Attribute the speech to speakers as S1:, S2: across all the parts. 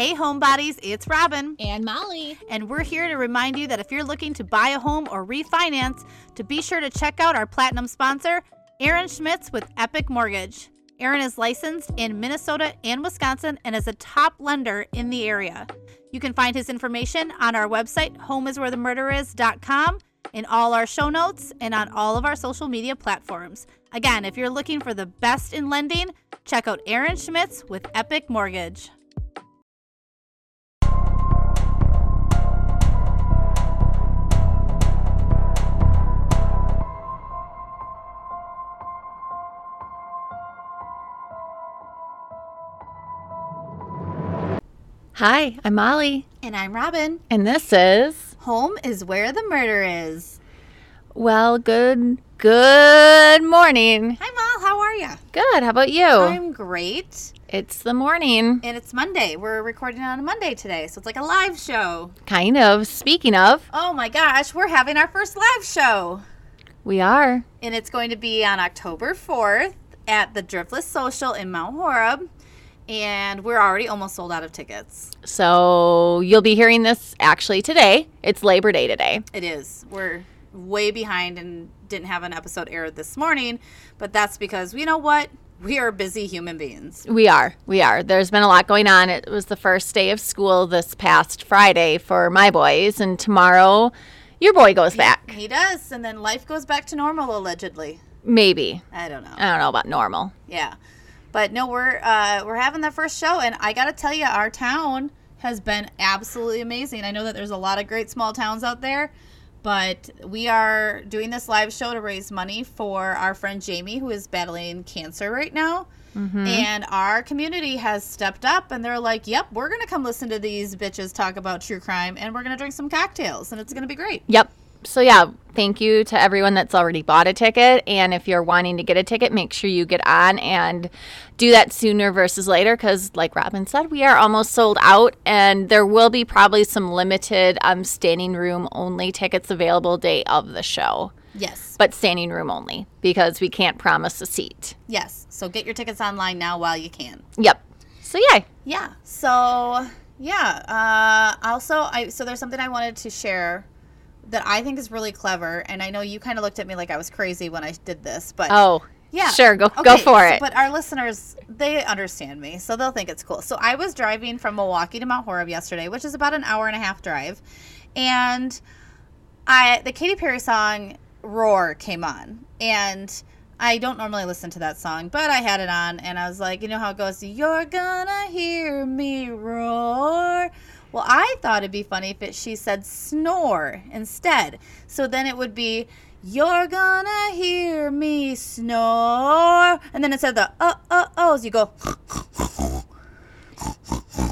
S1: Hey, homebodies, it's Robin.
S2: And Molly.
S1: And we're here to remind you that if you're looking to buy a home or refinance, to be sure to check out our platinum sponsor, Aaron Schmitz with Epic Mortgage. Aaron is licensed in Minnesota and Wisconsin and is a top lender in the area. You can find his information on our website, homeiswherethemurderis.com, in all our show notes, and on all of our social media platforms. Again, if you're looking for the best in lending, check out Aaron Schmitz with Epic Mortgage.
S2: Hi, I'm Molly.
S1: And I'm Robin.
S2: And this is
S1: Home is where the murder is.
S2: Well, good good morning.
S1: Hi, Mol. How are you?
S2: Good. How about you?
S1: I'm great.
S2: It's the morning.
S1: And it's Monday. We're recording on a Monday today, so it's like a live show.
S2: Kind of. Speaking of,
S1: Oh my gosh, we're having our first live show.
S2: we are.
S1: And it's going to be on October 4th at the Driftless Social in Mount Horeb. And we're already almost sold out of tickets.
S2: So you'll be hearing this actually today. It's Labor Day today.
S1: It is. We're way behind and didn't have an episode aired this morning, but that's because you know what? We are busy human beings.
S2: We are. We are. There's been a lot going on. It was the first day of school this past Friday for my boys, and tomorrow your boy goes back.
S1: He does, and then life goes back to normal allegedly.
S2: Maybe.
S1: I don't know.
S2: I don't know about normal.
S1: Yeah, but no, we're uh, we're having the first show, and I gotta tell you, our town has been absolutely amazing. I know that there's a lot of great small towns out there, but we are doing this live show to raise money for our friend Jamie, who is battling cancer right now. And our community has stepped up, and they're like, "Yep, we're gonna come listen to these bitches talk about true crime, and we're gonna drink some cocktails, and it's gonna be great."
S2: Yep. So yeah, thank you to everyone that's already bought a ticket. And if you're wanting to get a ticket, make sure you get on and do that sooner versus later because, like Robin said, we are almost sold out, and there will be probably some limited um, standing room only tickets available day of the show,
S1: Yes,
S2: but standing room only because we can't promise a seat.
S1: yes. So get your tickets online now while you can.
S2: Yep. So yeah,
S1: Yeah. So yeah. Uh, also, I so there's something I wanted to share that I think is really clever, and I know you kind of looked at me like I was crazy when I did this, but
S2: oh
S1: yeah,
S2: sure, go go
S1: Okay,
S2: for
S1: so-
S2: it.
S1: But our listeners, they understand me, so they'll think it's cool. So I was driving from Milwaukee to Mount Horeb yesterday, which is about an hour and a half drive, and I the Katy Perry song "Roar" came on, and I don't normally listen to that song, but I had it on, and I was like, you know how it goes, "You're gonna hear me roar." Well, I thought it'd be funny if it, she said snore instead. So then it would be, You're gonna hear me snore. And then instead of the uh uh ohs, you go,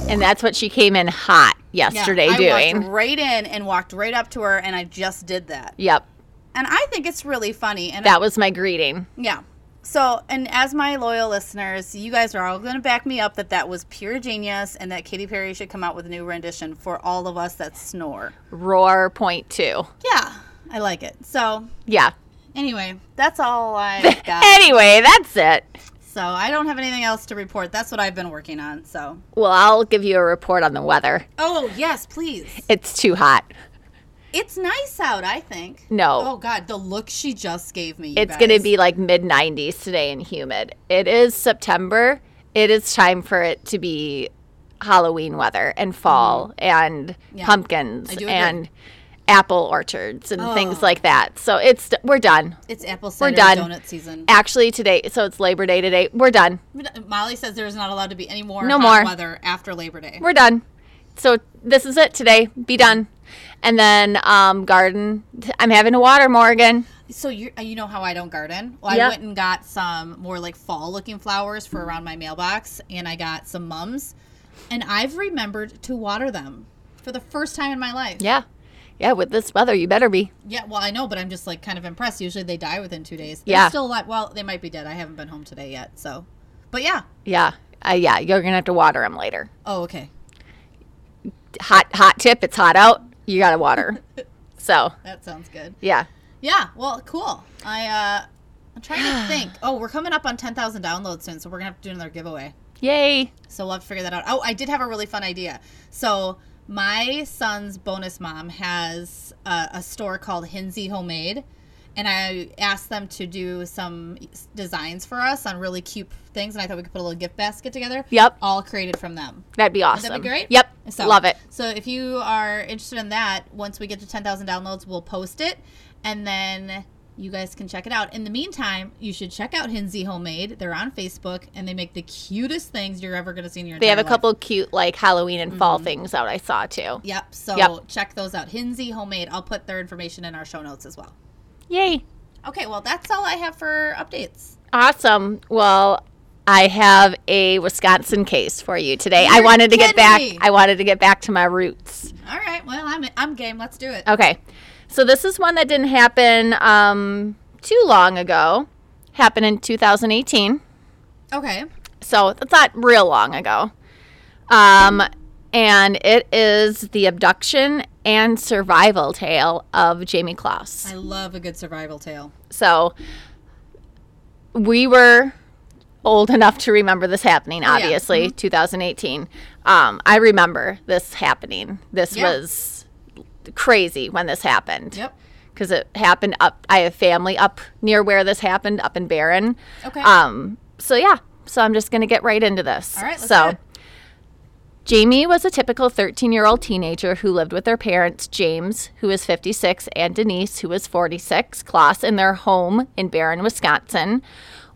S2: and that's what she came in hot yesterday
S1: I
S2: doing.
S1: walked right in and walked right up to her, and I just did that.
S2: Yep,
S1: And I think it's really funny. And
S2: that was my greeting.
S1: yeah. So, and as my loyal listeners, you guys are all going to back me up that that was pure genius and that Katy Perry should come out with a new rendition for all of us that snore.
S2: Roar point two.
S1: Yeah, I like it. So,
S2: Yeah.
S1: anyway, that's all I got.
S2: Anyway, that's it.
S1: So I don't have anything else to report. That's what I've been working on. So.
S2: Well, I'll give you a report on the weather.
S1: Oh yes, please.
S2: It's too hot.
S1: It's nice out. I think.
S2: No.
S1: Oh God, the look she just gave me.
S2: it's going to be like mid 90s today and humid. It is September. It is time for it to be Halloween weather and fall and
S1: Mm-hmm. Yeah.
S2: pumpkins
S1: I do agree.
S2: and apple orchards and things
S1: Oh.
S2: like that. So it's we're done.
S1: It's apple cider
S2: done.
S1: donut season.
S2: Actually today, so it's Labor Day today. We're done.
S1: Molly says there's not allowed to be any more
S2: No more.
S1: weather after Labor Day.
S2: We're done. So this is it today. Be done. And then um garden I'm having to water Morgan.
S1: So you you know how I don't garden? Well, I went and got some more like fall looking flowers for around my mailbox, and I got some mums, and I've remembered to water them for the first time in my life.
S2: Yeah. Yeah, with this weather, you better be.
S1: Yeah, well, I know, but I'm just like kind of impressed. Usually they die within two days. They're
S2: Yeah.
S1: still alive. Well, they might be dead. I haven't been home today yet. So, but yeah.
S2: Yeah. Uh, yeah, you're going to have to water them later.
S1: Oh, okay.
S2: Hot hot tip, it's hot out. You got to water. so,
S1: That sounds good.
S2: yeah.
S1: Yeah. Well, cool. I uh, I'm trying to think. Oh, we're coming up on ten thousand downloads soon, so we're gonna have to do another giveaway.
S2: Yay.
S1: So we'll have to figure that out. Oh, I did have a really fun idea. So my son's bonus mom has a, a store called Hinsey Homemade. And I asked them to do some designs for us on really cute things. And I thought we could put a little gift basket together.
S2: Yep.
S1: All created from them.
S2: That'd be awesome.
S1: That'd be great.
S2: Yep.
S1: So,
S2: Love it.
S1: So if you are interested in that, once we get to 10,000 downloads, we'll post it. And then you guys can check it out. In the meantime, you should check out Hinsey Homemade. They're on Facebook and they make the cutest things you're ever going to see in your
S2: They have a
S1: life.
S2: couple cute like Halloween and
S1: Mm-hmm.
S2: fall things out I saw too.
S1: Yep. So
S2: Yep.
S1: check those out. Hinsey Homemade. I'll put their information in our show notes as well.
S2: Yay.
S1: Okay, well, that's all I have for updates.
S2: Awesome. Well, I have a Wisconsin case for you today. I
S1: You're
S2: wanted to get back
S1: me.
S2: I wanted to get back to my roots.
S1: All right. Well, I'm, I'm game. Let's do it.
S2: Okay. So this is one that didn't happen um, too long ago. Happened in 2018.
S1: Okay.
S2: So that's not real long ago. Um, and it is the abduction and survival tale of Jayme Closs.
S1: I love a good survival tale.
S2: So we were old enough to remember this happening,
S1: Oh, yeah.
S2: obviously, 2018. Um, I remember this happening. This
S1: Yeah.
S2: was crazy when this happened.
S1: Yep.
S2: Because it happened up, I have family up near where this happened, up in Barron.
S1: Okay.
S2: Um, so yeah, so I'm just going to get right into this.
S1: All right, let's
S2: so. Jayme was a typical 13 year old teenager who lived with their parents, James, who was 56, and Denise, who was 46, Closs, in their home in Barron, Wisconsin,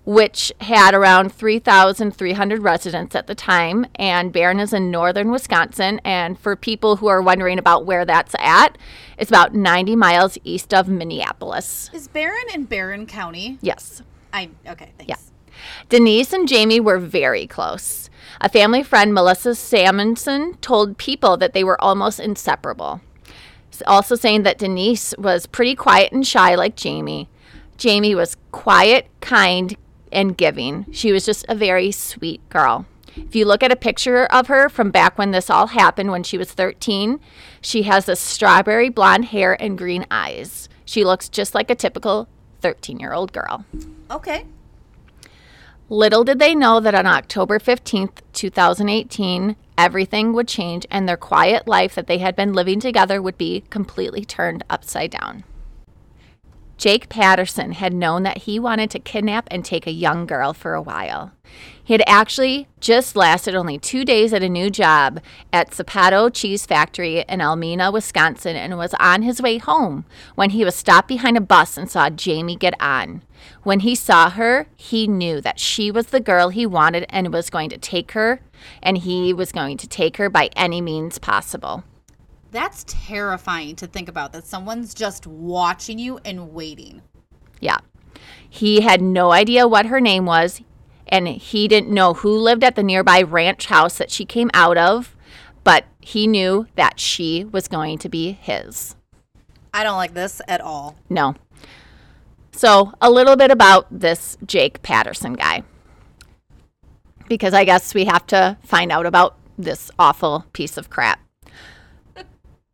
S2: which had around 3,300 residents at the time. And Barron is in northern Wisconsin. And for people who are wondering about where that's at, it's about 90 miles east of Minneapolis.
S1: Is Barron in Barron County?
S2: Yes.
S1: I okay. Thanks.
S2: Yeah. Denise and Jayme were very close. A family friend, Melissa Samonson, told people that they were almost inseparable. Also saying that Denise was pretty quiet and shy like Jayme. Jayme was quiet, kind, and giving. She was just a very sweet girl. If you look at a picture of her from back when this all happened, when she was 13, she has this strawberry blonde hair and green eyes. She looks just like a typical 13 year old girl.
S1: Okay.
S2: Little did they know that on October 15th, 2018, everything would change and their quiet life that they had been living together would be completely turned upside down. Jake Patterson had known that he wanted to kidnap and take a young girl for a while. He had actually just lasted only two days at a new job at Saputo Cheese Factory in Almena, Wisconsin, and was on his way home when he was stopped behind a bus and saw Jayme get on. When he saw her, he knew that she was the girl he wanted and was going to take her, and he was going to take her by any means possible.
S1: That's terrifying to think about that someone's just watching you and waiting.
S2: Yeah. He had no idea what her name was, and he didn't know who lived at the nearby ranch house that she came out of, but he knew that she was going to be his.
S1: I don't like this at all.
S2: No. So, a little bit about this Jake Patterson guy. Because I guess we have to find out about this awful piece of crap.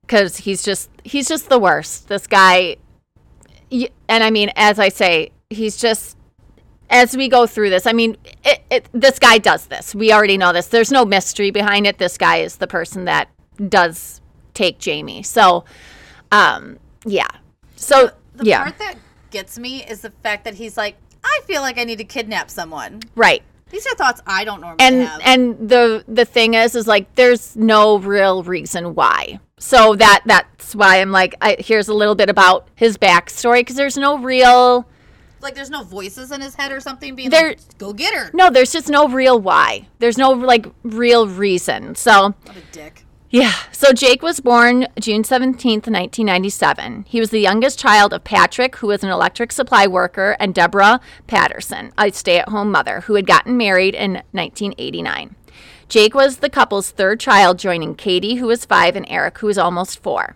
S2: Cuz he's just he's just the worst. This guy and I mean as I say, he's just as we go through this, I mean, it, it, this guy does this. We already know this. There's no mystery behind it. This guy is the person that does take Jayme. So, um, yeah. So,
S1: The
S2: yeah,
S1: part that gets me is the fact that he's like, I feel like I need to kidnap someone.
S2: right.
S1: These are thoughts I don't normally
S2: And
S1: have.
S2: and the the thing is, is like there's no real reason why. So that that's why I'm like, I, here's a little bit about his backstory because there's no real.
S1: Like, there's no voices in his head or something being
S2: There-
S1: like, go get her.
S2: No, there's just no real why. There's no like real reason. So
S1: What a dick.
S2: Yeah. So Jake was born June 17th, 1997. He was the youngest child of Patrick, who was an electric supply worker, and Deborah Patterson, a stay at home mother, who had gotten married in 1989. Jake was the couple's third child, joining Katie, who was five, and Eric, who was almost four.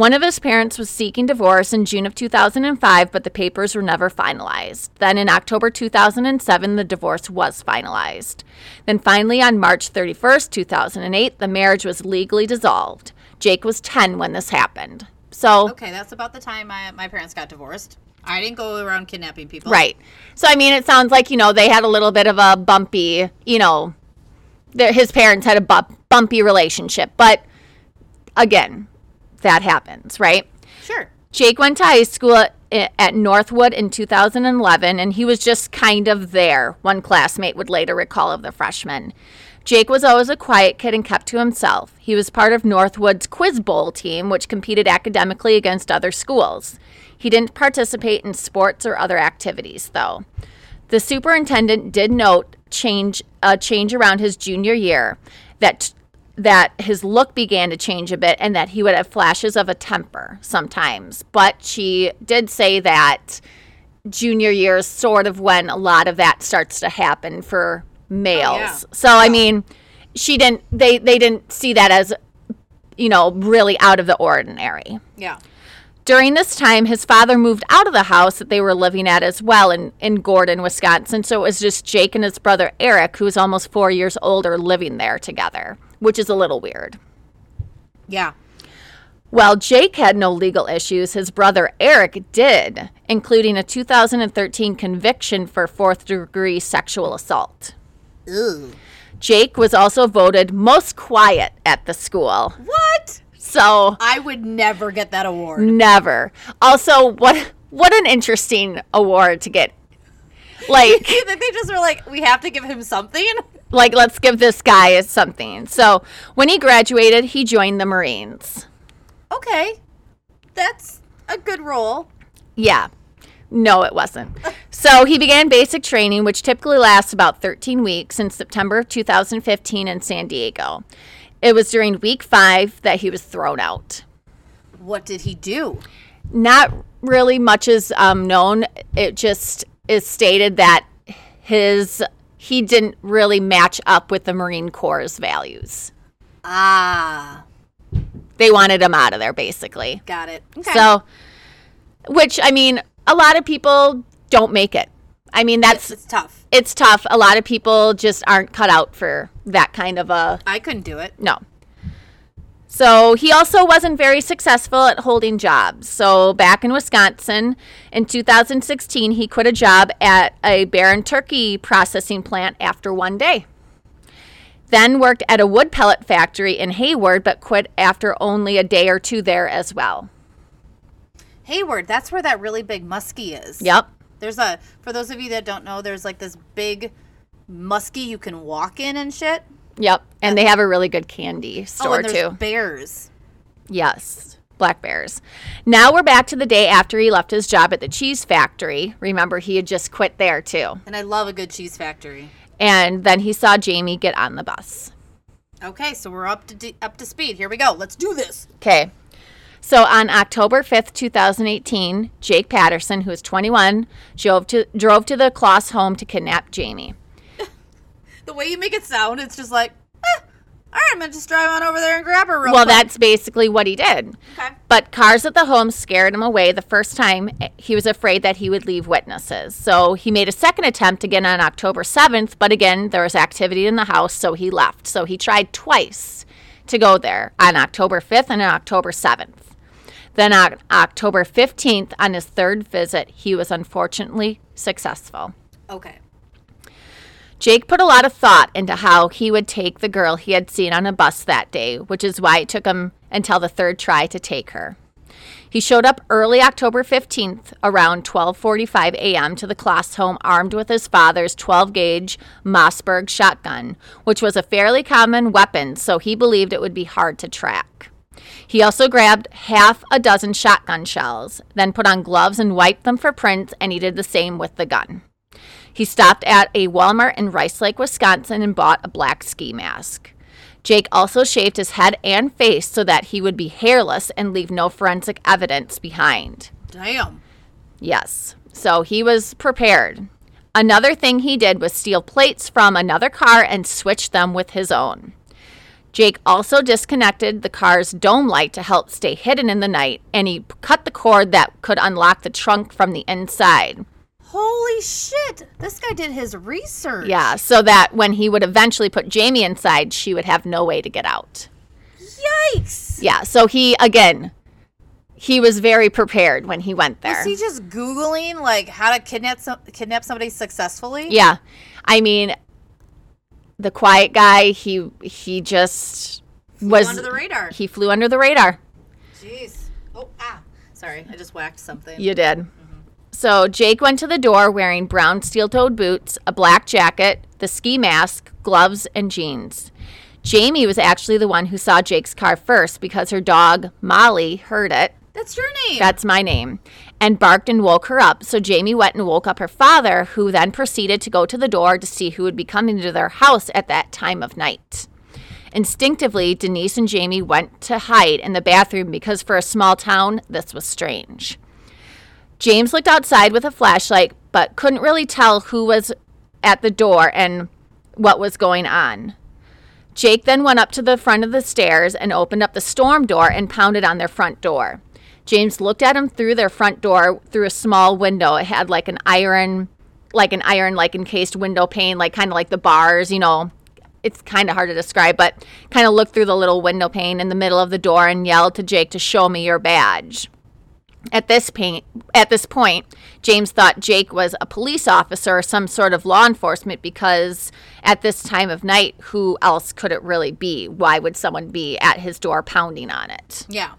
S2: One of his parents was seeking divorce in June of 2005, but the papers were never finalized. Then in October 2007, the divorce was finalized. Then finally, on March 31st, 2008, the marriage was legally dissolved. Jake was 10 when this happened. So,
S1: Okay, that's about the time my, my parents got divorced. I didn't go around kidnapping people.
S2: right. So, I mean, it sounds like, you know, they had a little bit of a bumpy, you know, his parents had a bu- bumpy relationship. But again, that happens, right?
S1: Sure.
S2: Jake went to high school at, Northwood in 2011, and he was just kind of there, one classmate would later recall of the freshman. Jake was always a quiet kid and kept to himself. He was part of Northwood's Quiz Bowl team, which competed academically against other schools. He didn't participate in sports or other activities, though. The superintendent did note change a change around his junior year that that his look began to change a bit and that he would have flashes of a temper sometimes. But she did say that junior year is sort of when a lot of that starts to happen for males.
S1: Oh, yeah.
S2: So I mean, she didn't they they didn't see that as you know, really out of the ordinary.
S1: Yeah.
S2: During this time, his father moved out of the house that they were living at as well in, in Gordon, Wisconsin. So it was just Jake and his brother Eric, who was almost four years older, living there together, which is a little weird.
S1: Yeah.
S2: While Jake had no legal issues, his brother Eric did, including a 2013 conviction for fourth degree sexual assault.
S1: Ew.
S2: Jake was also voted most quiet at the school.
S1: What?
S2: So
S1: I would never get that award.
S2: Never. Also, what what an interesting award to get. Like
S1: You think they just were like, we have to give him something?
S2: like let's give this guy something. So, when he graduated, he joined the Marines.
S1: Okay. That's a good role.
S2: Yeah. No, it wasn't. So, he began basic training which typically lasts about 13 weeks in September of 2015 in San Diego. It was during week 5 that he was thrown out.
S1: What did he do?
S2: not really much is um, known. It just is stated that his he didn't really match up with the Marine Corps' values.
S1: Ah,
S2: They wanted him out of there, basically.
S1: got it. Okay.
S2: So, which I mean, a lot of people don't make it. I mean, that's
S1: it's tough.
S2: it's tough. A lot of people just aren't cut out for that kind of a
S1: I couldn't do it.
S2: no. So he also wasn't very successful at holding jobs. So back in Wisconsin in 2016, he quit a job at a Barron turkey processing plant after one day. Then worked at a wood pellet factory in Hayward, but quit after only a day or two there as well.
S1: Hayward, that's where that really big muskie is.
S2: Yep.
S1: There's a for those of you that don't know, there's like this big muskie you can walk in and shit.
S2: Yep. And they have a really good candy
S1: oh,
S2: store
S1: there's
S2: too.
S1: bears.
S2: Yes, black bears. Now we're back to the day after he left his job at the cheese factory. Remember, he had just quit there too.
S1: And I love a good cheese factory.
S2: And then he saw Jayme get on the bus.
S1: Okay, so we're up to d- up to speed. Here we go. Let's do this.
S2: Okay. So on October 5th, 2018, Jake Patterson, who was 21, drove to, drove to the Closs home to kidnap Jayme.
S1: The way you make it sound, it's just like, eh, all right, I'm gonna just drive on over there and grab her real
S2: Well,
S1: quick.
S2: that's basically what he did.
S1: okay.
S2: But cars at the home scared him away the first time. He was afraid that he would leave witnesses. So he made a second attempt again on October 7th, but again, there was activity in the house, so he left. So he tried twice to go there on October 5th and on October 7th. Then on October 15th, on his third visit, he was unfortunately successful.
S1: Okay.
S2: Jake put a lot of thought into how he would take the girl he had seen on a bus that day, which is why it took him until the third try to take her. He showed up early October 15th around 12:45 a.m. to the Closs home armed with his father's 12-gauge Mossberg shotgun, which was a fairly common weapon, so he believed it would be hard to track. He also grabbed half a dozen shotgun shells, then put on gloves and wiped them for prints, and he did the same with the gun. He stopped at a Walmart in Rice Lake, Wisconsin, and bought a black ski mask. Jake also shaved his head and face so that he would be hairless and leave no forensic evidence behind.
S1: Damn.
S2: Yes, so he was prepared. Another thing he did was steal plates from another car and switch them with his own. Jake also disconnected the car's dome light to help stay hidden in the night, and he cut the cord that could unlock the trunk from the inside.
S1: Holy shit! This guy did his research.
S2: Yeah, so that when he would eventually put Jayme inside, she would have no way to get out.
S1: Yikes!
S2: Yeah, so he, again, he was very prepared when he went there.
S1: Was he just googling like how to kidnap some, kidnap somebody successfully?
S2: Yeah. I mean, the quiet guy. He he just was
S1: under the radar.
S2: He flew under the radar.
S1: Jeez. Oh, ah. Sorry, I just whacked something.
S2: You did. So Jake went to the door wearing brown steel-toed boots, a black jacket, the ski mask, gloves, and jeans. Jayme was actually the one who saw Jake's car first because her dog, Molly, heard it.
S1: That's your name.
S2: That's my name. And barked and woke her up. So Jayme went and woke up her father, who then proceeded to go to the door to see who would be coming to their house at that time of night. Instinctively, Denise and Jayme went to hide in the bathroom because for a small town, this was strange. James looked outside with a flashlight, but couldn't really tell who was at the door and what was going on. Jake then went up to the front of the stairs and opened up the storm door and pounded on their front door. James looked at him through their front door through a small window. It had like an iron, like an iron, like encased window pane, like kind of like the bars, you know. It's kind of hard to describe, but kind of looked through the little window pane in the middle of the door and yelled to Jake to show me your badge. At this point, at this point, James thought Jake was a police officer or some sort of law enforcement because at this time of night, who else could it really be? Why would someone be at his door pounding on it?
S1: yeah.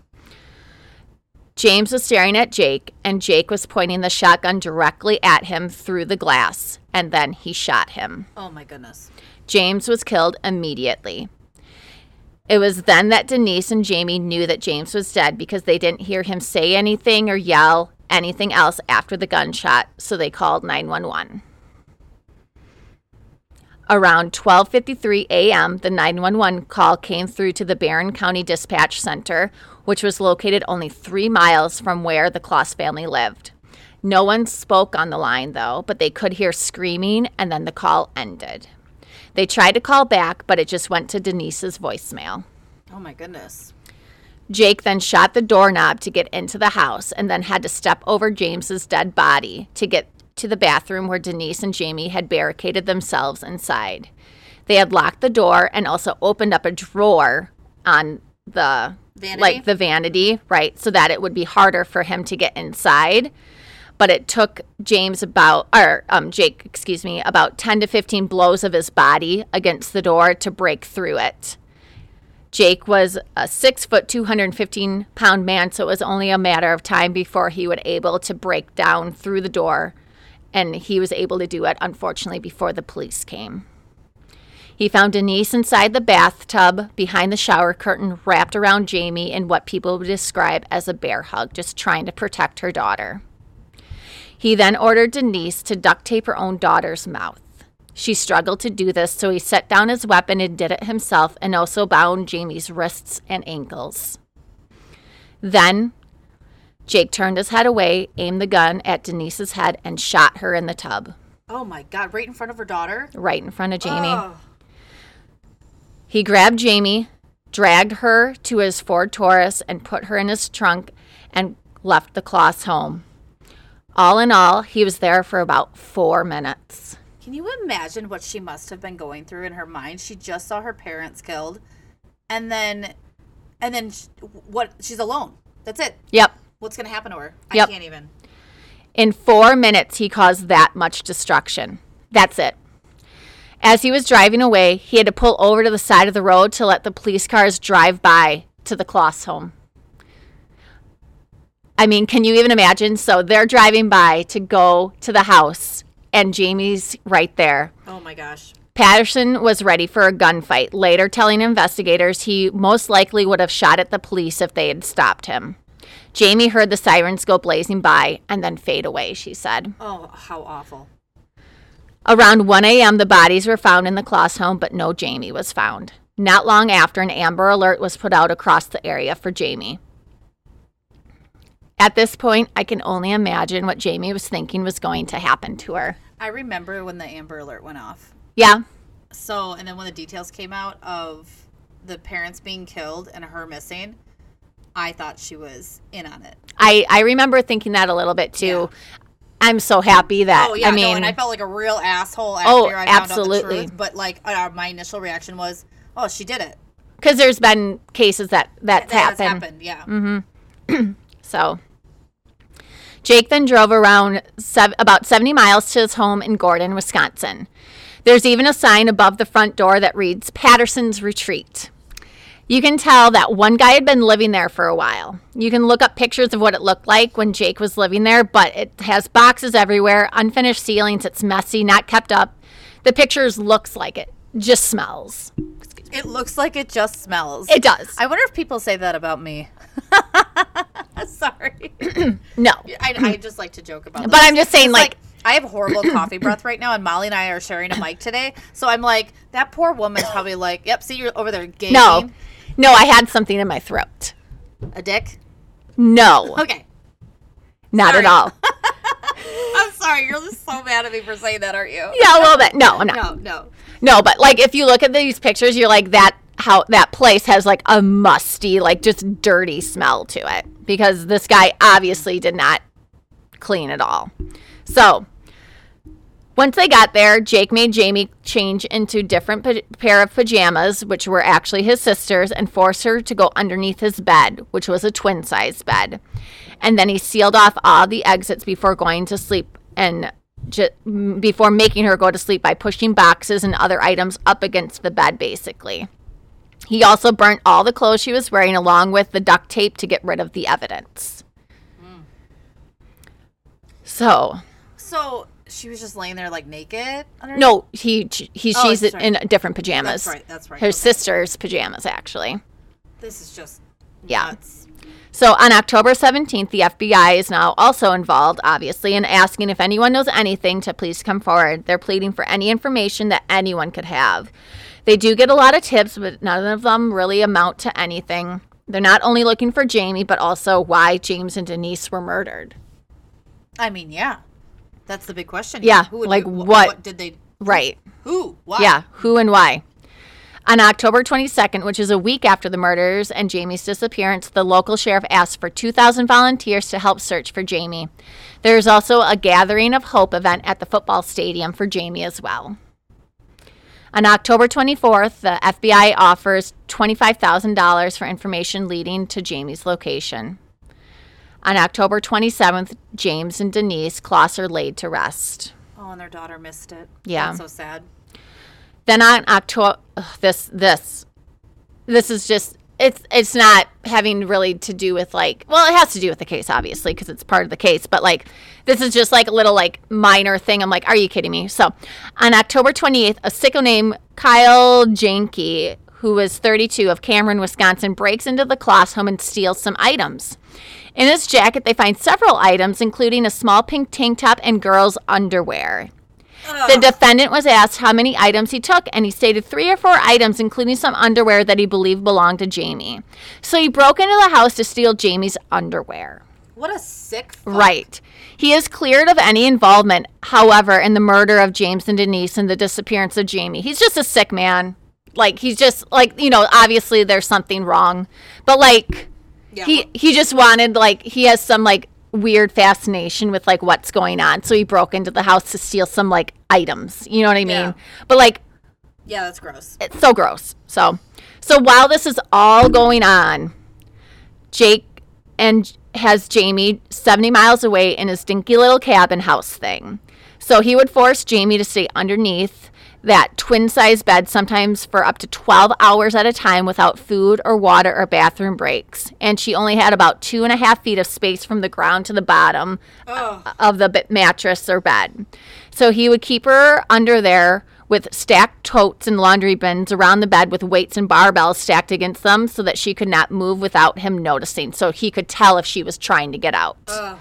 S2: James was staring at Jake, and Jake was pointing the shotgun directly at him through the glass, and then he shot him.
S1: Oh my goodness.
S2: James was killed immediately. It was then that Denise and Jayme knew that James was dead because they didn't hear him say anything or yell anything else after the gunshot, so they called 911. Around 12:53 a.m., the 911 call came through to the Barron County Dispatch Center, which was located only 3 miles from where the Closs family lived. No one spoke on the line though, but they could hear screaming and then the call ended. They tried to call back, but it just went to Denise's voicemail.
S1: Oh my goodness.
S2: Jake then shot the doorknob to get into the house and then had to step over James's dead body to get to the bathroom where Denise and Jayme had barricaded themselves inside. They had locked the door and also opened up a drawer on the
S1: Vanity?
S2: like the vanity, right, so that it would be harder for him to get inside. But it took James about, or um, Jake, excuse me, about 10 to 15 blows of his body against the door to break through it. Jake was a six foot, 215 pound man, so it was only a matter of time before he would able to break down through the door. And he was able to do it, unfortunately, before the police came. He found Denise inside the bathtub behind the shower curtain, wrapped around Jayme in what people would describe as a bear hug, just trying to protect her daughter. He then ordered Denise to duct tape her own daughter's mouth. She struggled to do this, so he set down his weapon and did it himself and also bound Jayme's wrists and ankles. Then Jake turned his head away, aimed the gun at Denise's head, and shot her in the tub,
S1: Oh my god, right in front of her daughter?
S2: right in front of Jayme.
S1: Oh.
S2: He grabbed Jayme, dragged her to his Ford Taurus, and put her in his trunk and left the Closs home. All in all, he was there for about four minutes.
S1: Can you imagine what she must have been going through in her mind? She just saw her parents killed, and then, and then sh- what? She's alone. That's it.
S2: Yep.
S1: What's gonna happen to her?
S2: Yep.
S1: I can't even.
S2: In four minutes, he caused that much destruction. That's it. As he was driving away, he had to pull over to the side of the road to let the police cars drive by to the Closs home. I mean, can you even imagine? So they're driving by to go to the house, and Jayme's right there.
S1: Oh my gosh.
S2: Patterson was ready for a gunfight, later telling investigators he most likely would have shot at the police if they had stopped him. Jayme heard the sirens go blazing by and then fade away, she said.
S1: Oh, how awful.
S2: Around 1 a.m., the bodies were found in the Closs home, but no Jayme was found. Not long after, an Amber Alert was put out across the area for Jayme. At this point, I can only imagine what Jayme was thinking was going to happen to her.
S1: I remember when the Amber Alert went off.
S2: Yeah,
S1: So, and then when the details came out of the parents being killed and her missing, I thought she was in on it.
S2: I, I remember thinking that a little bit too. I'm so happy that,
S1: Oh yeah,
S2: I mean,
S1: no, and I felt like a real asshole after
S2: Oh,
S1: I found out the truth. But like, uh, my initial reaction was, "Oh, she did it.
S2: because there's been cases that that's
S1: That has
S2: happened.
S1: happened." Yeah. Mm-hmm.
S2: so Jake then drove around sev- about 70 miles to his home in Gordon, Wisconsin. There's even a sign above the front door that reads Patterson's Retreat. You can tell that one guy had been living there for a while. You can look up pictures of what it looked like when Jake was living there, but it has boxes everywhere, unfinished ceilings, it's messy, not kept up. The pictures looks like it just smells.
S1: It looks like it just smells.
S2: It does.
S1: I wonder if people say that about me. Sorry.
S2: no.
S1: I, I just like to joke about
S2: But
S1: this.
S2: I'm just saying,
S1: It's
S2: like,
S1: I have horrible coffee breath right now, and Molly and I are sharing a mic today. So I'm like, that poor woman's probably like, yep, see, you're over there gaping.
S2: no. No, I had something in my throat.
S1: A dick?
S2: No,
S1: Okay.
S2: not
S1: sorry.
S2: at all.
S1: I'm sorry. You're just so mad at me for saying that, aren't you?
S2: Yeah, a little bit. No, I'm not.
S1: No, no.
S2: No, but like if you look at these pictures, you're like that how that place has like a musty, like just dirty smell to it because this guy obviously did not clean at all. So, once they got there, Jake made Jayme change into different pa- pair of pajamas, which were actually his sister's, and forced her to go underneath his bed, which was a twin size bed. And then he sealed off all the exits before going to sleep and ju- before making her go to sleep by pushing boxes and other items up against the bed, basically. He also burnt all the clothes she was wearing along with the duct tape to get rid of the evidence. So,
S1: So she was just laying there like naked?
S2: No, he he
S1: Oh,
S2: she's in different pajamas.
S1: That's right. That's right.
S2: Her
S1: Okay.
S2: sister's pajamas, actually.
S1: This is just
S2: Yeah. So on October 17th, the FBI is now also involved, obviously, in asking if anyone knows anything to please come forward. They're pleading for any information that anyone could have. They do get a lot of tips, but none of them really amount to anything. They're not only looking for Jayme, but also why James and Denise were murdered.
S1: I mean, yeah. That's the big question.
S2: Yeah,
S1: Who
S2: like
S1: do- wh-
S2: what-
S1: did they?
S2: Right.
S1: Who? Why?
S2: Yeah, who and why. On October 22nd, which is a week after the murders and Jayme's disappearance, the local sheriff asked for 2,000 volunteers to help search for Jayme. There is also a Gathering of Hope event at the football stadium for Jamie as well. On October 24th, the FBI offers $25,000 for information leading to Jayme's location. On October 27th, James and Denise Closs are laid to rest.
S1: Oh, and their daughter missed it.
S2: Yeah.
S1: That's so sad.
S2: Then on October, this this this is just it's it's not having really to do with like well it has to do with the case obviously because it's part of the case but like this is just like a little like minor thing. I'm like are you kidding me? So on october 28th a sicko named kyle janke who was 32 of cameron wisconsin breaks into the closs home and steals some items. In his jacket they find several items including a small pink tank top and girls underwear the defendant was asked how many items he took, and he stated three or four items, including some underwear that he believed belonged to Jayme. So he broke into the house to steal Jayme's underwear.
S1: What a sick. Fuck.
S2: Right. He is cleared of any involvement, however, in the murder of James and Denise and the disappearance of Jayme. He's just a sick man. Like, he's just, like, you know, obviously there's something wrong. But, like,
S1: Yeah.
S2: he he just wanted like he has some like weird fascination with like what's going on. So he broke into the house to steal some like items. You know what i mean?
S1: Yeah.
S2: but like
S1: yeah, that's gross.
S2: it's so gross. So so while this is all going on jake and has jayme 70 miles away in his dinky little cabin house thing so he would force jayme to stay underneath that twin size bed sometimes for up to 12 hours at a time without food or water or bathroom breaks and she only had about two and a half feet of space from the ground to the bottom
S1: Ugh.
S2: of the mattress or bed. So he would keep her under there with stacked totes and laundry bins around the bed with weights and barbells stacked against them so that she could not move without him noticing. So he could tell if she was trying to get out.
S1: Ugh.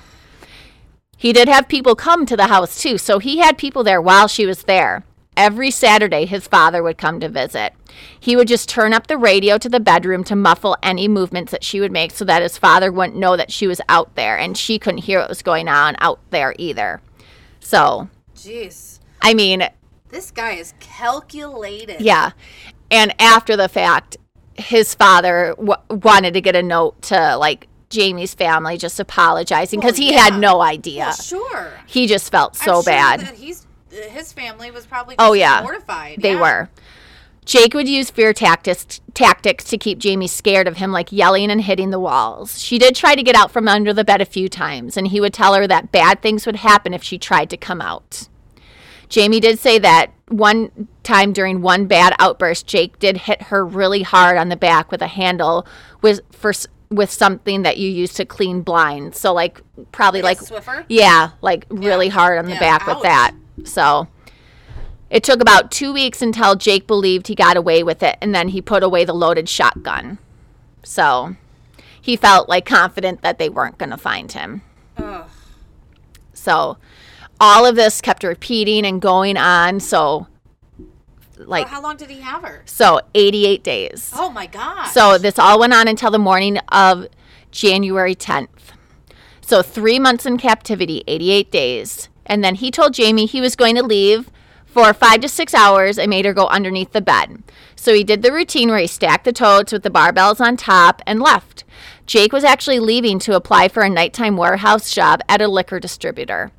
S2: He did have people come to the house too. So he had people there while she was there. Every Saturday, his father would come to visit. He would just turn up the radio to the bedroom to muffle any movements that she would make so that his father wouldn't know that she was out there and she couldn't hear what was going on out there either. So,
S1: Jeez.
S2: I mean,
S1: This guy is calculated.
S2: yeah. And after the fact, his father w- wanted to get a note to like Jayme's family just apologizing because
S1: Well,
S2: he
S1: yeah.
S2: had no idea.
S1: Well, sure.
S2: He just felt so
S1: sure
S2: bad.
S1: That he's his family was probably
S2: Oh, yeah.
S1: mortified.
S2: They
S1: yeah.
S2: were. Jake would use fear tactics tactics to keep Jayme scared of him, like yelling and hitting the walls. She did try to get out from under the bed a few times, and he would tell her that bad things would happen if she tried to come out. Jayme did say that one time during one bad outburst, Jake did hit her really hard on the back with a handle with for with something that you use to clean blinds. So like probably
S1: Like Swiffer?
S2: yeah, like really hard on the
S1: Yeah,
S2: back
S1: ouch.
S2: with that. So it took about two weeks until Jake believed he got away with it, and then he put away the loaded shotgun. So he felt like confident that they weren't going to find him.
S1: Ugh.
S2: So all of this kept repeating and going on. So like
S1: Well, how long did he have her?
S2: so 88 days.
S1: Oh my god.
S2: So this all went on until the morning of January 10th. So three months in captivity, 88 days. And then he told Jayme he was going to leave for five to six hours and made her go underneath the bed. So he did the routine where he stacked the totes with the barbells on top and left. Jake was actually leaving to apply for a nighttime warehouse job at a liquor distributor.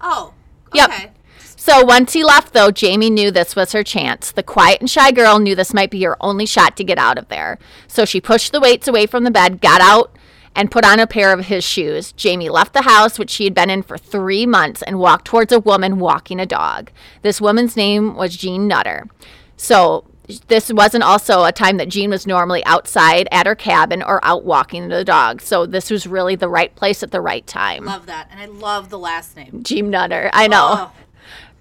S1: oh.
S2: Yep. So once he left, though, Jayme knew this was her chance. The quiet and shy girl knew this might be her only shot to get out of there. So she pushed the weights away from the bed, got out, and put on a pair of his shoes. Jayme left the house, which she had been in for three months, and walked towards a woman walking a dog. This woman's name was Jean Nutter. So this wasn't also a time that Jean was normally outside at her cabin or out walking the dog. So this was really the right place at the right time.
S1: Love that, and I love the last name.
S2: Jean Nutter, I know.
S1: Oh,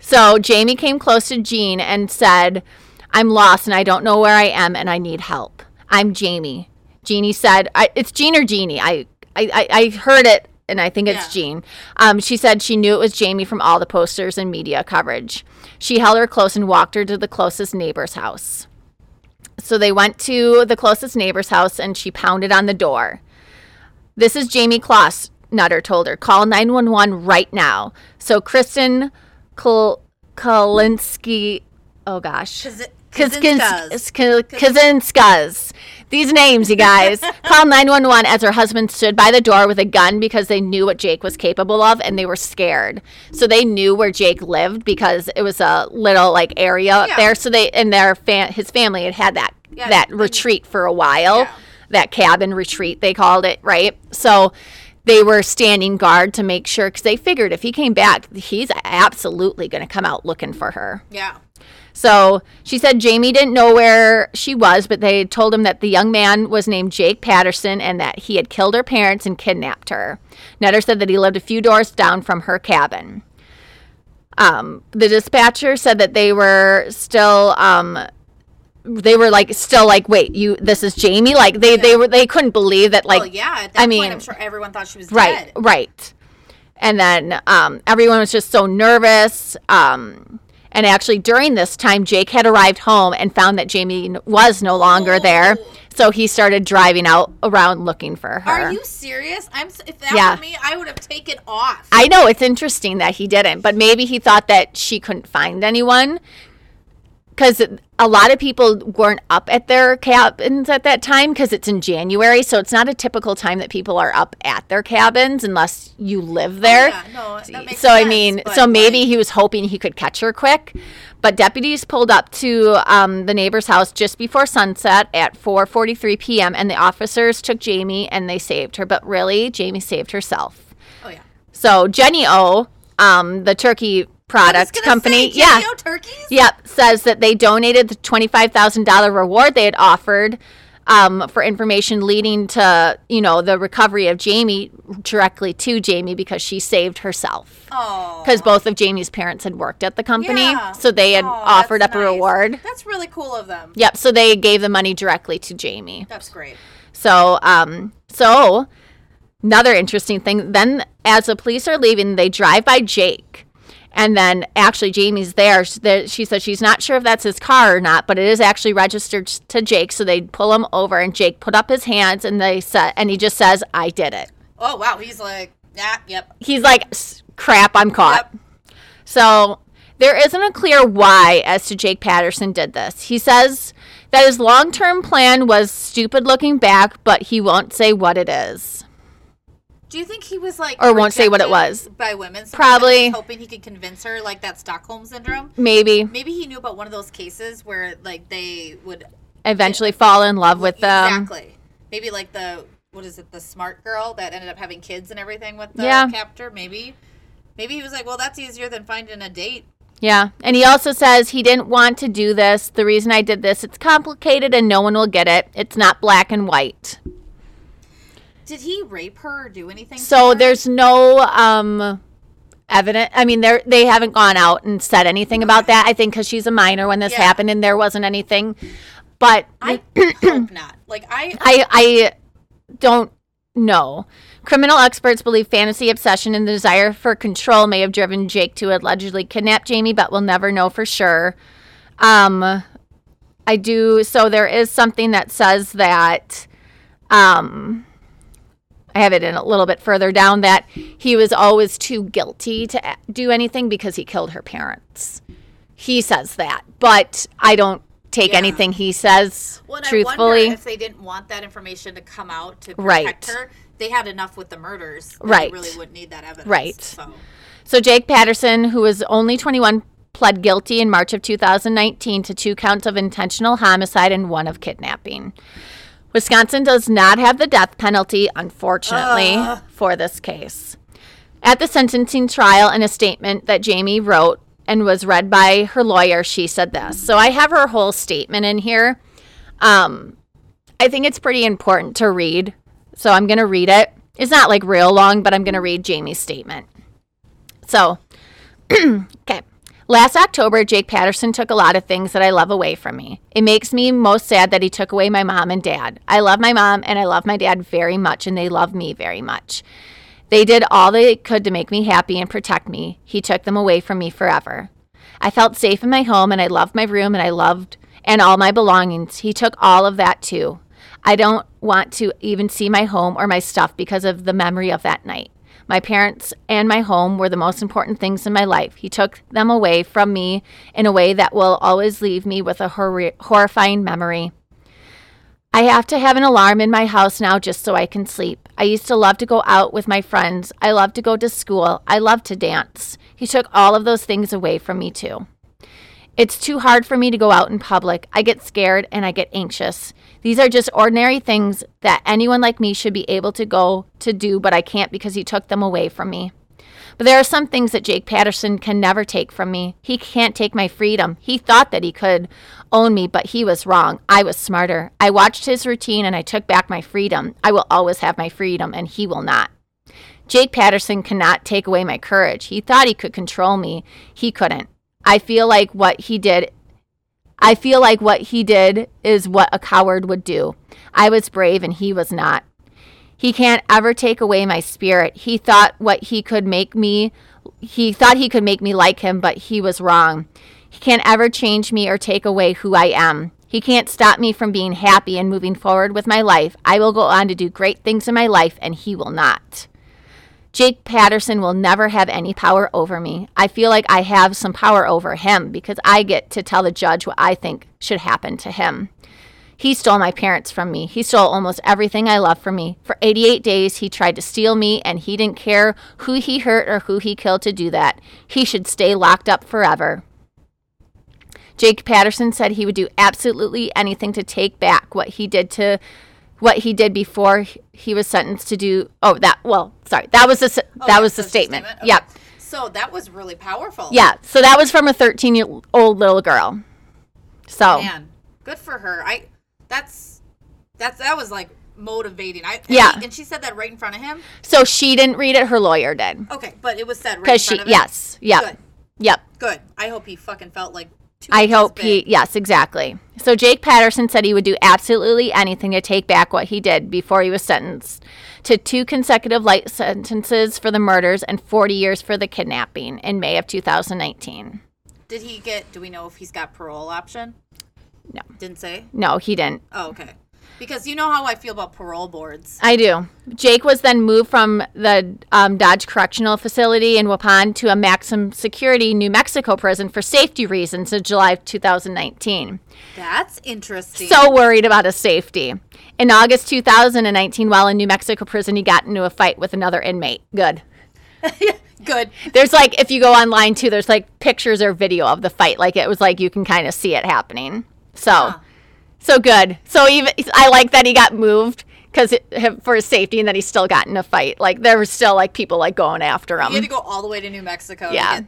S2: So Jayme came close to Jean and said, I'm lost and I don't know where I am and I need help. I'm Jayme. Jeannie said, I, It's Jean or Jeannie. I, I, I I heard it and I think it's
S1: Yeah.
S2: Jean. Um, she said she knew it was Jayme from all the posters and media coverage. She held her close and walked her to the closest neighbor's house. So they went to the closest neighbor's house and she pounded on the door. This is Jayme Closs, Nutter told her. Call 911 right now. So Kristen Kol- Kalinsky, oh gosh.
S1: Kaz-
S2: Kazinskas.
S1: Kazinskas.
S2: Kazinskas. These names, you guys. Call 911 as her husband stood by the door with a gun because they knew what Jake was capable of and they were scared. So they knew where Jake lived because it was a little like area up
S1: Yeah.
S2: there. So they and their fa- his family had had that
S1: Yeah,
S2: that retreat for a while.
S1: Yeah.
S2: That cabin retreat they called it, right? So they were standing guard to make sure because they figured if he came back, he's absolutely going to come out looking for her.
S1: Yeah.
S2: So she said Jayme didn't know where she was, but they told him that the young man was named Jake Patterson and that he had killed her parents and kidnapped her. Nutter said that he lived a few doors down from her cabin. Um, the dispatcher said that they were still um, they were like still like wait you this is Jayme like they they were they couldn't believe that like
S1: well, yeah. At that
S2: I
S1: point,
S2: mean-
S1: I'm sure everyone thought she was
S2: right
S1: dead.
S2: right and then um, everyone was just so nervous um, and actually during this time jake had arrived home and found that jayme was no longer there
S1: Oh.
S2: so he started driving out around looking for her
S1: Are you serious? I'm. If that
S2: Yeah.
S1: were me, I would have taken off.
S2: i know it's interesting that he didn't but maybe he thought that she couldn't find anyone because a lot of people weren't up at their cabins at that time because it's in January, so it's not a typical time that people are up at their cabins unless you live there.
S1: Oh, yeah, no, that makes
S2: so I mean, so maybe
S1: like-
S2: he was hoping he could catch her quick. But deputies pulled up to um, the neighbor's house just before sunset at 4:43 p.m. and the officers took Jayme and they saved her. But really, Jayme saved herself.
S1: oh yeah.
S2: So Jennie-O, um, the turkey product company, yeah,
S1: turkeys.
S2: Yep, says that they donated the twenty-five thousand dollar reward they had offered um, for information leading to you know the recovery of Jayme directly to Jayme because she saved herself
S1: Oh.
S2: because both of Jayme's parents had worked at the company,
S1: Yeah.
S2: so they had offered up
S1: that's
S2: a
S1: nice.
S2: reward.
S1: That's really cool of them.
S2: Yep, so they gave the money directly to Jayme.
S1: That's great.
S2: So, um, so another interesting thing. Then, as the police are leaving, they drive by Jake, and then actually Jayme's there. She, there- she says she's not sure if that's his car or not, but it is actually registered to Jake. So they pull him over, and Jake put up his hands, and they said, and he just says, "I did it."
S1: Oh wow, he's like, yeah, yep.
S2: He's like, "Crap, I'm caught."
S1: Yep.
S2: So there isn't a clear why as to Jake Patterson did this. He says that his long term plan was stupid looking back, but he won't say what it is.
S1: Do you think he was like,
S2: Or won't say what it was.
S1: by women? so
S2: Probably.
S1: hoping he could convince her, like that Stockholm syndrome.
S2: Maybe
S1: Maybe he knew about one of those cases where like they would
S2: eventually fall in love with them.
S1: exactly. Maybe like the what is it, the smart girl that ended up having kids and everything with the
S2: Yeah.
S1: captor. Maybe, maybe he was like, well, that's easier than finding a date.
S2: Yeah. And he also says he didn't want to do this. The reason I did this, it's complicated and no one will get it. It's not black and white.
S1: Did he rape her or do anything?
S2: So
S1: her?
S2: there's no um evidence. I mean, they they haven't gone out and said anything about that. I think because she's a minor when this
S1: Yeah.
S2: happened and there wasn't anything. But
S1: I hope not. Like I,
S2: I I don't know. Criminal experts believe fantasy obsession and the desire for control may have driven Jake to allegedly kidnap Jayme, but we'll never know for sure. Um, I do. So there is something that says that. Um, I have it in a little bit further down that he was always too guilty to do anything because he killed her parents. He says that, but I don't take
S1: Yeah.
S2: anything he says
S1: well,
S2: truthfully.
S1: wonder if they didn't want that information to come out to protect
S2: Right.
S1: her. They had enough with the murders.
S2: Right.
S1: They really wouldn't need that evidence.
S2: Right.
S1: So
S2: So Jake Patterson, who was only 21, pled guilty in March of 2019 to two counts of intentional homicide and one of kidnapping. Wisconsin does not have the death penalty, unfortunately, for this case. At the sentencing trial, in a statement that Jayme wrote and was read by her lawyer, she said this. So I have her whole statement in here. Um, I think it's pretty important to read. So I'm going to read it. It's not like real long, but I'm going to read Jayme's statement. So, okay. Last October, Jake Patterson took a lot of things that I love away from me. It makes me most sad that he took away my mom and dad. I love my mom and I love my dad very much, and they love me very much. They did all they could to make me happy and protect me. He took them away from me forever. I felt safe in my home and I loved my room and I loved and all my belongings. He took all of that too. I don't want to even see my home or my stuff because of the memory of that night. My parents and my home were the most important things in my life. He took them away from me in a way that will always leave me with a hor- horrifying memory. I have to have an alarm in my house now just so I can sleep. I used to love to go out with my friends. I love to go to school. I love to dance. He took all of those things away from me too. It's too hard for me to go out in public. I get scared and I get anxious. These are just ordinary things that anyone like me should be able to go to do, but I can't because he took them away from me. But there are some things that Jake Patterson can never take from me. He can't take my freedom. He thought that he could own me, but he was wrong. I was smarter. I watched his routine and I took back my freedom. I will always have my freedom, and he will not. Jake Patterson cannot take away my courage. He thought he could control me. He couldn't. I feel like what he did I feel like what he did is what a coward would do. I was brave and he was not. He can't ever take away my spirit. He thought what he could make me he thought he could make me like him, but he was wrong. He can't ever change me or take away who I am. He can't stop me from being happy and moving forward with my life. I will go on to do great things in my life and he will not. Jake Patterson will never have any power over me. I feel like I have some power over him because I get to tell the judge what I think should happen to him. He stole my parents from me. He stole almost everything I love from me. For 88 days, he tried to steal me, and he didn't care who he hurt or who he killed to do that. He should stay locked up forever. Jake Patterson said he would do absolutely anything to take back what he did to what he did before he was sentenced to do. Oh, that well, sorry, that was the
S1: Oh,
S2: that
S1: yeah,
S2: was the
S1: that's
S2: statement.
S1: Okay.
S2: Yep.
S1: So that was really powerful.
S2: Yeah. So that was from a 13 year old little girl. So
S1: Man, good for her. I that's that's that was like motivating. I and
S2: Yeah.
S1: he- and she said that right in front of him.
S2: so she didn't read it. Her lawyer did.
S1: Okay, but it was said right in
S2: Because
S1: front
S2: she
S1: of him.
S2: yes yep
S1: Good.
S2: yep.
S1: Good. I hope he fucking felt like.
S2: I hope he, yes, exactly. So Jake Patterson said he would do absolutely anything to take back what he did before he was sentenced to two consecutive light sentences for the murders and 40 years for the kidnapping in May of 2019.
S1: Did he get? Do we know if he's got parole option?
S2: No.
S1: Didn't say.
S2: No, he didn't.
S1: Oh, okay. Because you know how I feel about parole boards.
S2: I do. Jake was then moved from the um, Dodge Correctional Facility in Waupun to a maximum security New Mexico prison for safety reasons in July of 2019.
S1: That's interesting.
S2: so worried about his safety. In August 2019, while in New Mexico prison, he got into a fight with another inmate. Good.
S1: good.
S2: There's like, if you go online too, there's like pictures or video of the fight. Like it was like you can kind of see it happening. So,
S1: Huh.
S2: So good. So even I like that he got moved because for his safety and that he still got in a fight. Like there were still like people like going after
S1: him. He had to go all the way to New Mexico. to
S2: Yeah.
S1: get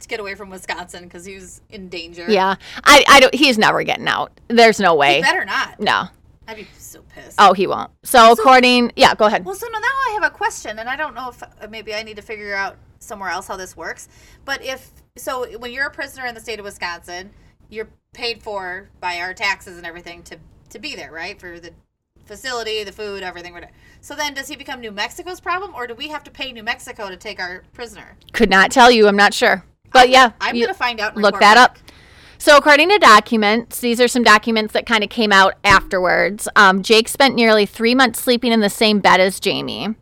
S1: to get away from Wisconsin because he was in danger.
S2: Yeah, I, I don't. He's never getting out. There's no
S1: He
S2: way.
S1: better not.
S2: No.
S1: I'd be so pissed.
S2: Oh, he won't. So, according, yeah, go ahead.
S1: Well, so now I have a question, and I don't know if uh, maybe I need to figure out somewhere else how this works. But if so, when you're a prisoner in the state of Wisconsin, you're paid for by our taxes and everything to to be there, right? For the facility, the food, everything. So then, does he become New Mexico's problem, or do we have to pay New Mexico to take our prisoner?
S2: Could not tell you. I'm not sure. But yeah,
S1: I'm gonna find out.
S2: look that
S1: back.
S2: up. So, according to documents, these are some documents that kind of came out afterwards. Um, Jake spent nearly three months sleeping in the same bed as Jayme.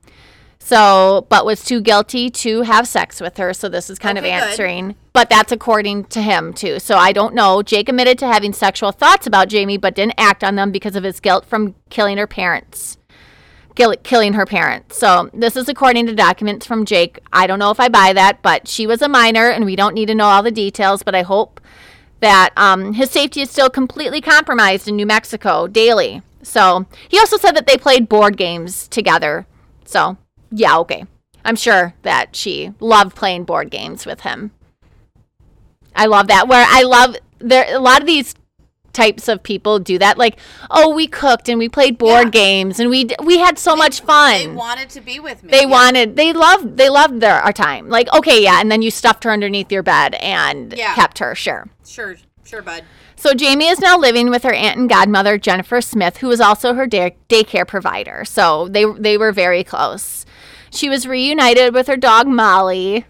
S2: So, but was too guilty to have sex with her. So, this is kind
S1: Okay,
S2: of
S1: good.
S2: answering. But that's according to him, too. So, I don't know. Jake admitted to having sexual thoughts about Jayme, but didn't act on them because of his guilt from killing her parents. Kill, killing her parents. So, this is according to documents from Jake. I don't know if I buy that, but she was a minor and we don't need to know all the details, but I hope that um, his safety is still completely compromised in New Mexico daily. So he also said that they played board games together. So yeah, okay. I'm sure that she loved playing board games with him. I love that. Where I love there a lot of these types of people do that. Like, oh, we cooked and we played board
S1: Yeah.
S2: games and we d- we had so much fun.
S1: They wanted to be with me.
S2: They
S1: Yeah.
S2: wanted, they loved, they loved their our time. Like, okay, yeah, and then you stuffed her underneath your bed and
S1: Yeah.
S2: kept her, sure.
S1: Sure, sure, bud.
S2: So Jayme is now living with her aunt and godmother Jennifer Smith, who was also her day- daycare provider. So they they were very close. She was reunited with her dog Molly,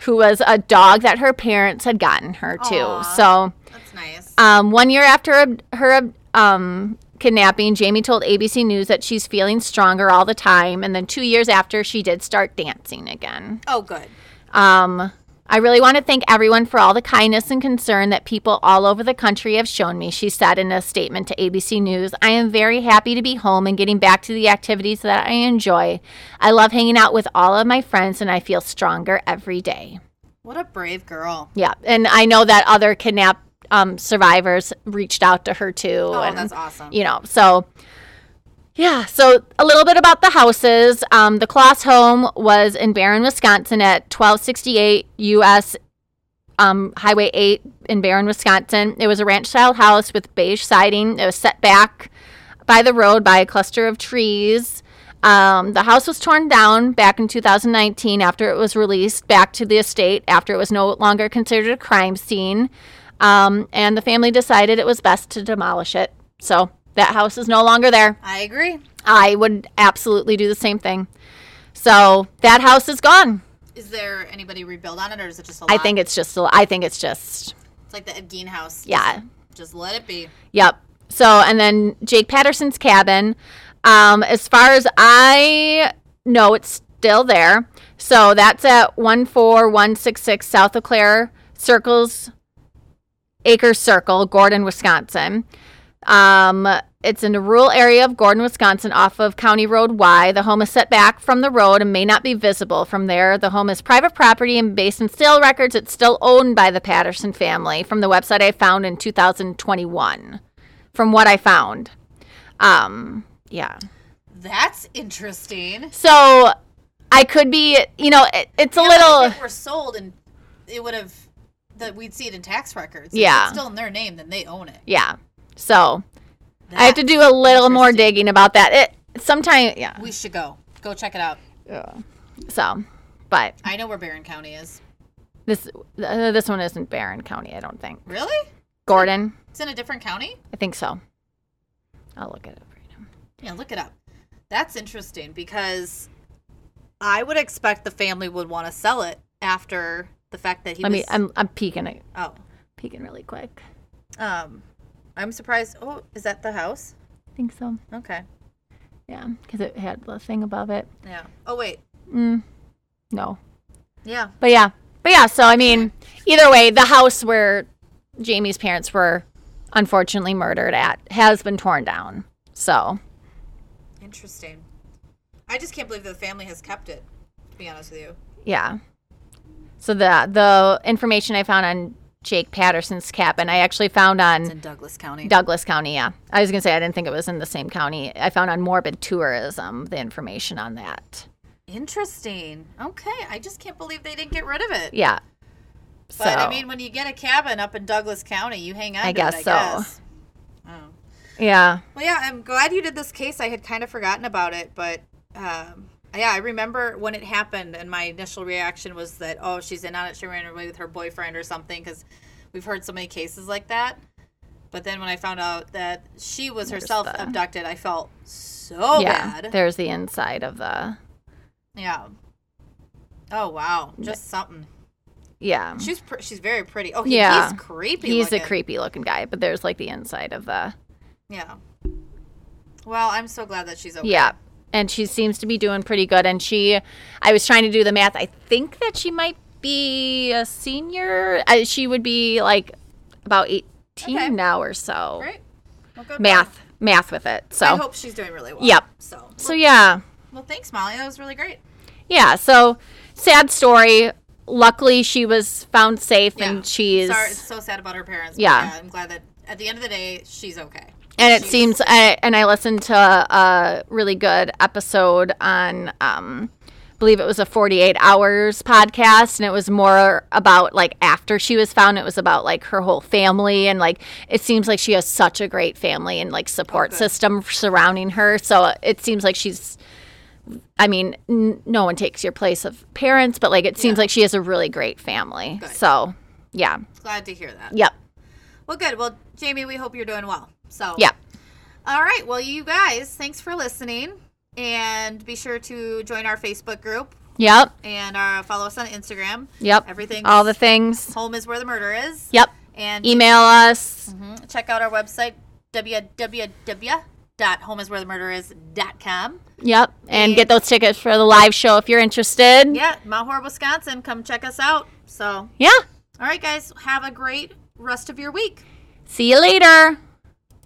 S2: who was a dog that her parents had gotten her
S1: Aw.
S2: to. So
S1: That's nice.
S2: um, one year after her um, kidnapping, Jayme told ABC News that she's feeling stronger all the time. And then two years after, she did start dancing again.
S1: oh, good.
S2: Um, I really want to thank everyone for all the kindness and concern that people all over the country have shown me, she said in a statement to ABC News. I am very happy to be home and getting back to the activities that I enjoy. I love hanging out with all of my friends and I feel stronger every day.
S1: What a brave girl.
S2: Yeah, and I know that other kidnap um, survivors reached out to her too.
S1: Oh,
S2: and,
S1: that's awesome.
S2: You know, so yeah. So a little bit about the houses. Um, the Closs home was in Barron, Wisconsin, at 1268 U.S. Um, Highway 8 in Barron, Wisconsin. It was a ranch-style house with beige siding. It was set back by the road by a cluster of trees. Um, the house was torn down back in 2019 after it was released back to the estate after it was no longer considered a crime scene. Um, and the family decided it was best to demolish it. So that house is no longer there.
S1: I agree.
S2: I would absolutely do the same thing. So that house is gone.
S1: Is there anybody rebuild on it, or is it just a lot?
S2: I think it's just. I think it's just.
S1: it's like the Ed Gein house.
S2: Yeah.
S1: Just let it be.
S2: Yep. So and then Jake Patterson's cabin. Um, as far as I know, it's still there. So that's at one four one six six South Eau Claire Circles Acres Circle, Gordon, Wisconsin. Um, it's in a rural area of Gordon, Wisconsin, off of County Road Y. The home is set back from the road and may not be visible from there. The home is private property and based on sale records, it's still owned by the Patterson family from the website I found in 2021. From what I found. Um, yeah.
S1: That's interesting.
S2: So I could be, you know, it, it's a little.
S1: If it were sold and it would have that we'd see it in tax records. If
S2: Yeah.
S1: it's still in their name, then they own it.
S2: Yeah. So I have to do a little more digging about that. It sometimes, yeah.
S1: We should go. Go check it out. Yeah.
S2: So, but
S1: I know where Barron County is.
S2: this uh, this one isn't Barron County, I don't think.
S1: Really?
S2: Gordon,
S1: It's in a different county?
S2: I think so. I'll look it up right now.
S1: Yeah, look it up. That's interesting because I would expect the family would want to sell it after the fact that he
S2: Let
S1: was.
S2: me. I'm I'm peeking it,
S1: oh,
S2: peeking really quick.
S1: um, I'm surprised. Oh, is that the house?
S2: I think so.
S1: Okay.
S2: Yeah, because it had the thing above it.
S1: Yeah. Oh wait.
S2: Mm, no,
S1: Yeah.
S2: but yeah, but yeah. So I mean, either way, the house where Jayme's parents were unfortunately murdered at has been torn down. So
S1: Interesting. I just can't believe the family has kept it. To be honest with you.
S2: Yeah. So the the information I found on Jake Patterson's cabin, I actually found
S1: It's
S2: on
S1: in Douglas County.
S2: Douglas County. Yeah, I was gonna say I didn't think it was in the same county. I found on Morbid Tourism the information on that.
S1: Interesting. Okay. I just can't believe they didn't get rid of it.
S2: Yeah, So
S1: But I mean, when you get a cabin up in Douglas County, you hang on.
S2: I guess
S1: it,
S2: so.
S1: I guess. Oh.
S2: yeah,
S1: Well, yeah, I'm glad you did this case. I had kind of forgotten about it, but um, yeah, I remember when it happened, and my initial reaction was that, oh, she's in on it. She ran away with her boyfriend or something, because we've heard so many cases like that. But then when I found out that she was
S2: There's
S1: herself
S2: the-
S1: abducted, I felt so
S2: yeah.
S1: bad.
S2: There's the inside of the
S1: Yeah. Oh wow, just something.
S2: yeah.
S1: She's pr- she's very pretty. Oh, he,
S2: Yeah.
S1: he's creepy.
S2: He's
S1: looking.
S2: a creepy looking guy, but there's like the inside of the
S1: Yeah. Well, I'm so glad that she's okay.
S2: yeah. And she seems to be doing pretty good. And she, I was trying to do the math. I think that she might be a senior. Uh, she would be like about 18
S1: Okay.
S2: now or so.
S1: Great. Well.
S2: Math, math with it. So,
S1: I hope she's doing really well.
S2: Yep.
S1: So.
S2: so yeah,
S1: Well, thanks, Molly. That was really great.
S2: yeah. So sad story. Luckily, she was found safe,
S1: Yeah.
S2: and she's
S1: Sorry, it's so sad about her parents. but
S2: Yeah.
S1: I'm glad that at the end of the day, she's okay.
S2: And it seems I, and i listened to a really good episode on um believe it was a 48 hours podcast and it was more about like after she was found it was about like her whole family and like it seems like she has such a great family and like support
S1: good.
S2: system surrounding her so it seems like she's I mean, n- no one takes your place of parents, but like it seems
S1: Yeah.
S2: like she has a really great family.
S1: Good.
S2: So, yeah.
S1: Glad to hear that.
S2: Yep.
S1: Well, good. Well, Jayme, we hope you're doing well. So.
S2: Yeah.
S1: All right. Well, you guys, thanks for listening, and be sure to join our Facebook group
S2: Yep.
S1: and uh, follow us on Instagram.
S2: Yep.
S1: Everything.
S2: All the things.
S1: home is where the murder is.
S2: Yep.
S1: And
S2: Email us.
S1: Mhm. check out our website www.homeswherethemurderis.com.
S2: Yep. And
S1: And-
S2: get those tickets for the live show if you're interested.
S1: Yeah, Mount Horeb, Wisconsin. Come check us out. So,
S2: Yeah.
S1: all right, guys, have a great rest of your week.
S2: See you later.